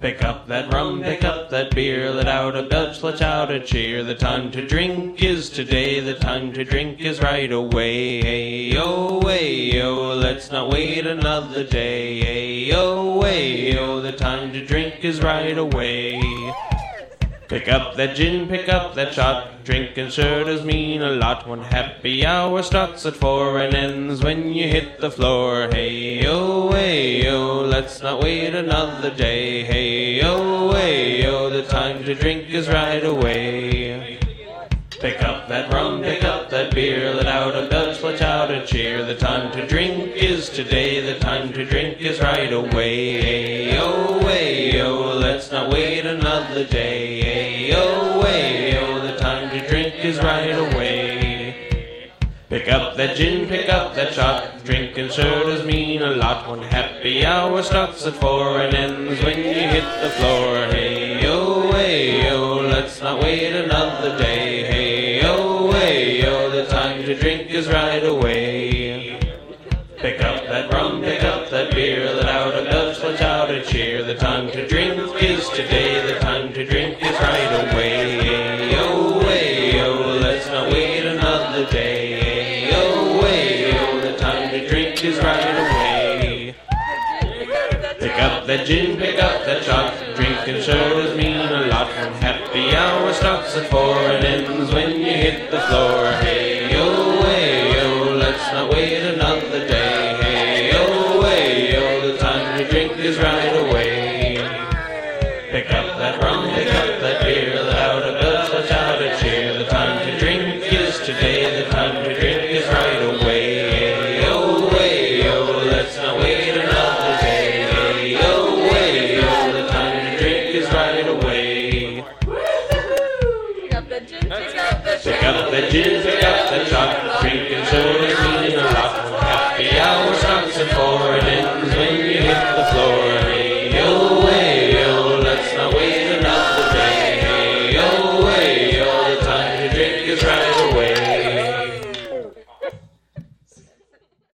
Pick up that rum, pick up that beer, let out a belch, let out a cheer. The time to drink is today, the time to drink is right away. Hey yo, hey yo, let's not wait another day. Hey yo, hey yo, the time to drink is right away. Pick up that gin, pick up that shot. Drinking sure does mean a lot. One happy hour starts at four and ends when you hit the floor. Hey yo, hey yo, let's not wait another day. Hey yo, hey yo, the time to drink is right away. Pick up that rum, pick up that beer, let out a belch, let out a cheer. The time to drink is today, the time to drink is right away. Hey yo, hey yo, let's not wait another day. Yo, hey yo, the time to drink is right away. Pick up that gin, pick up that shot. Drinking sure does mean a lot. One happy hour starts at four and ends when you hit the floor. Hey hey yo, let's not wait another day. Hey hey yo, the time to drink is right away. Another day. Hey yo, oh, the time to drink is right away. Pick up that gin, pick up that shot. Drinking does mean a lot. Happy hour starts at four and ends when you hit the floor. Hey hey yo, oh, let's not wait another day. Hey hey yo, oh, the time to drink is right away. the gin, drink up the chuck, drinking soda, feeling a lot. Happy hours starts at four, and ends when you hit the floor. Hey, yo, hey, yo, let's not wait another day. Hey, yo, hey, yo, the time to drink is right.